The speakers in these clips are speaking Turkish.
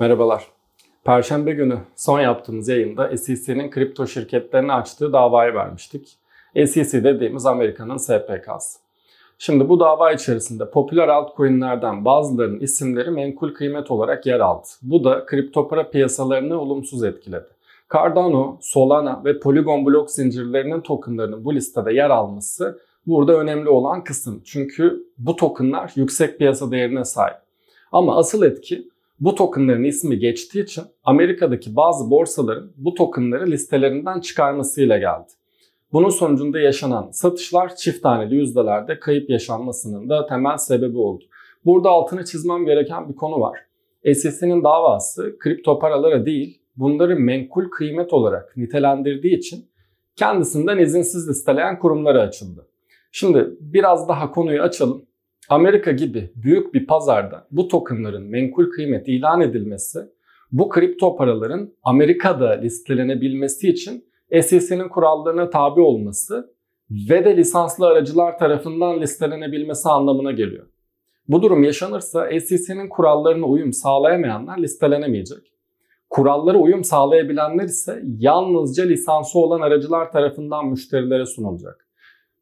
Merhabalar. Perşembe günü son yaptığımız yayında SEC'nin kripto şirketlerini açtığı davayı vermiştik. SEC dediğimiz Amerika'nın SPK'sı. Şimdi bu dava içerisinde popüler altcoin'lerden bazılarının isimleri menkul kıymet olarak yer aldı. Bu da kripto para piyasalarını olumsuz etkiledi. Cardano, Solana ve Polygon blok zincirlerinin tokenlarının bu listede yer alması burada önemli olan kısım. Çünkü bu tokenlar yüksek piyasa değerine sahip. Ama asıl etki bu tokenların ismi geçtiği için Amerika'daki bazı borsaların bu tokenları listelerinden çıkarmasıyla geldi. Bunun sonucunda yaşanan satışlar çift taneli yüzdelerde kayıp yaşanmasının da temel sebebi oldu. Burada altını çizmem gereken bir konu var. SEC'nin davası kripto paralara değil, bunları menkul kıymet olarak nitelendirdiği için kendisinden izinsiz listeleyen kurumlara açıldı. Şimdi biraz daha konuyu açalım. Amerika gibi büyük bir pazarda bu tokenların menkul kıymet ilan edilmesi bu kripto paraların Amerika'da listelenebilmesi için SEC'nin kurallarına tabi olması ve de lisanslı aracılar tarafından listelenebilmesi anlamına geliyor. Bu durum yaşanırsa SEC'nin kurallarına uyum sağlayamayanlar listelenemeyecek. Kurallara uyum sağlayabilenler ise yalnızca lisansı olan aracılar tarafından müşterilere sunulacak.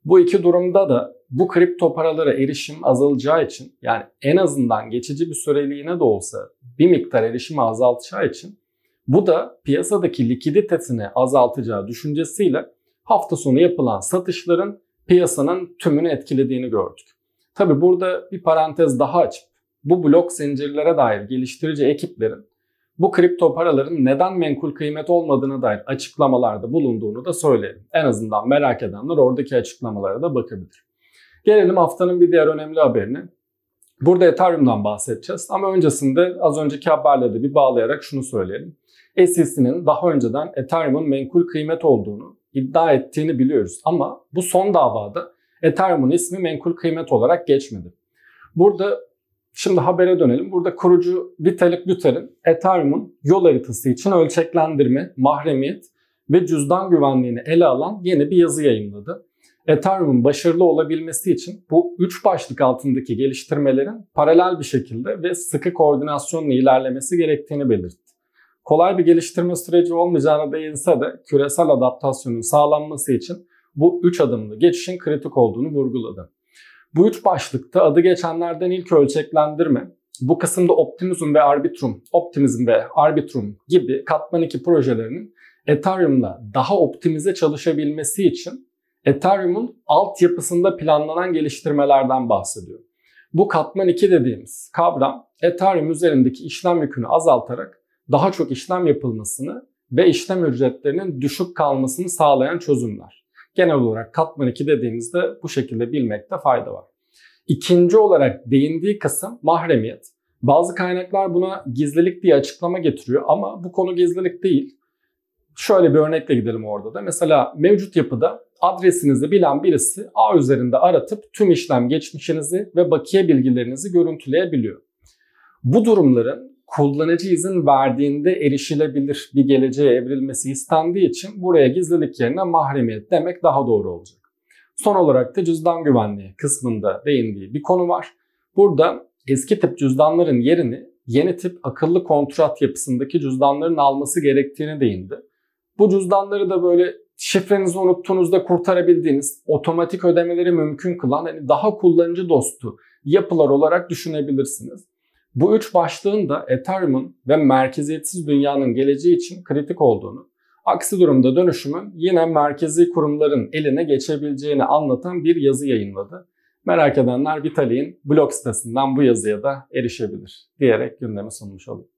Bu iki durumda da bu kripto paralara erişim azalacağı için yani en azından geçici bir süreliğine de olsa bir miktar erişimi azaltacağı için bu da piyasadaki likiditesini azaltacağı düşüncesiyle hafta sonu yapılan satışların piyasanın tümünü etkilediğini gördük. Tabi burada bir parantez daha açıp bu blok zincirlere dair geliştirici ekiplerin bu kripto paraların neden menkul kıymet olmadığına dair açıklamalarda bulunduğunu da söyleyelim. En azından merak edenler oradaki açıklamalara da bakabilir. Gelelim haftanın bir diğer önemli haberine. Burada Ethereum'dan bahsedeceğiz ama öncesinde az önceki haberle de bir bağlayarak şunu söyleyelim. SEC'nin daha önceden Ethereum'un menkul kıymet olduğunu iddia ettiğini biliyoruz ama bu son davada Ethereum'un ismi menkul kıymet olarak geçmedi. Burada Şimdi habere dönelim. Burada kurucu Vitalik Buterin Ethereum'un yol haritası için ölçeklendirme, mahremiyet ve cüzdan güvenliğini ele alan yeni bir yazı yayınladı. Ethereum'un başarılı olabilmesi için bu üç başlık altındaki geliştirmelerin paralel bir şekilde ve sıkı koordinasyonla ilerlemesi gerektiğini belirtti. Kolay bir geliştirme süreci olmayacağına değinse de küresel adaptasyonun sağlanması için bu üç adımlı geçişin kritik olduğunu vurguladı. Bu üç başlıkta adı geçenlerden ilk ölçeklendirme, bu kısımda Optimism ve Arbitrum, Optimism ve Arbitrum gibi katman 2 projelerinin Ethereum'la daha optimize çalışabilmesi için Ethereum'un altyapısında planlanan geliştirmelerden bahsediyor. Bu katman 2 dediğimiz kavram Ethereum üzerindeki işlem yükünü azaltarak daha çok işlem yapılmasını ve işlem ücretlerinin düşük kalmasını sağlayan çözümler. Genel olarak katman 2 dediğimizde bu şekilde bilmekte fayda var. İkinci olarak değindiği kısım mahremiyet. Bazı kaynaklar buna gizlilik diye açıklama getiriyor ama bu konu gizlilik değil. Şöyle bir örnekle gidelim orada da. Mesela mevcut yapıda adresinizi bilen birisi A üzerinde aratıp tüm işlem geçmişinizi ve bakiye bilgilerinizi görüntüleyebiliyor. Bu durumların kullanıcı izin verdiğinde erişilebilir bir geleceğe evrilmesi istendiği için buraya gizlilik yerine mahremiyet demek daha doğru olacak. Son olarak da cüzdan güvenliği kısmında değindiği bir konu var. Burada eski tip cüzdanların yerini yeni tip akıllı kontrat yapısındaki cüzdanların alması gerektiğini değindi. Bu cüzdanları da böyle şifrenizi unuttuğunuzda kurtarabildiğiniz, otomatik ödemeleri mümkün kılan hani daha kullanıcı dostu yapılar olarak düşünebilirsiniz. Bu üç başlığın da Ethereum'un ve merkeziyetsiz dünyanın geleceği için kritik olduğunu, aksi durumda dönüşümün yine merkezi kurumların eline geçebileceğini anlatan bir yazı yayınladı. Merak edenler Vitalik'in blog sitesinden bu yazıya da erişebilir diyerek gündemi sunmuş olayım.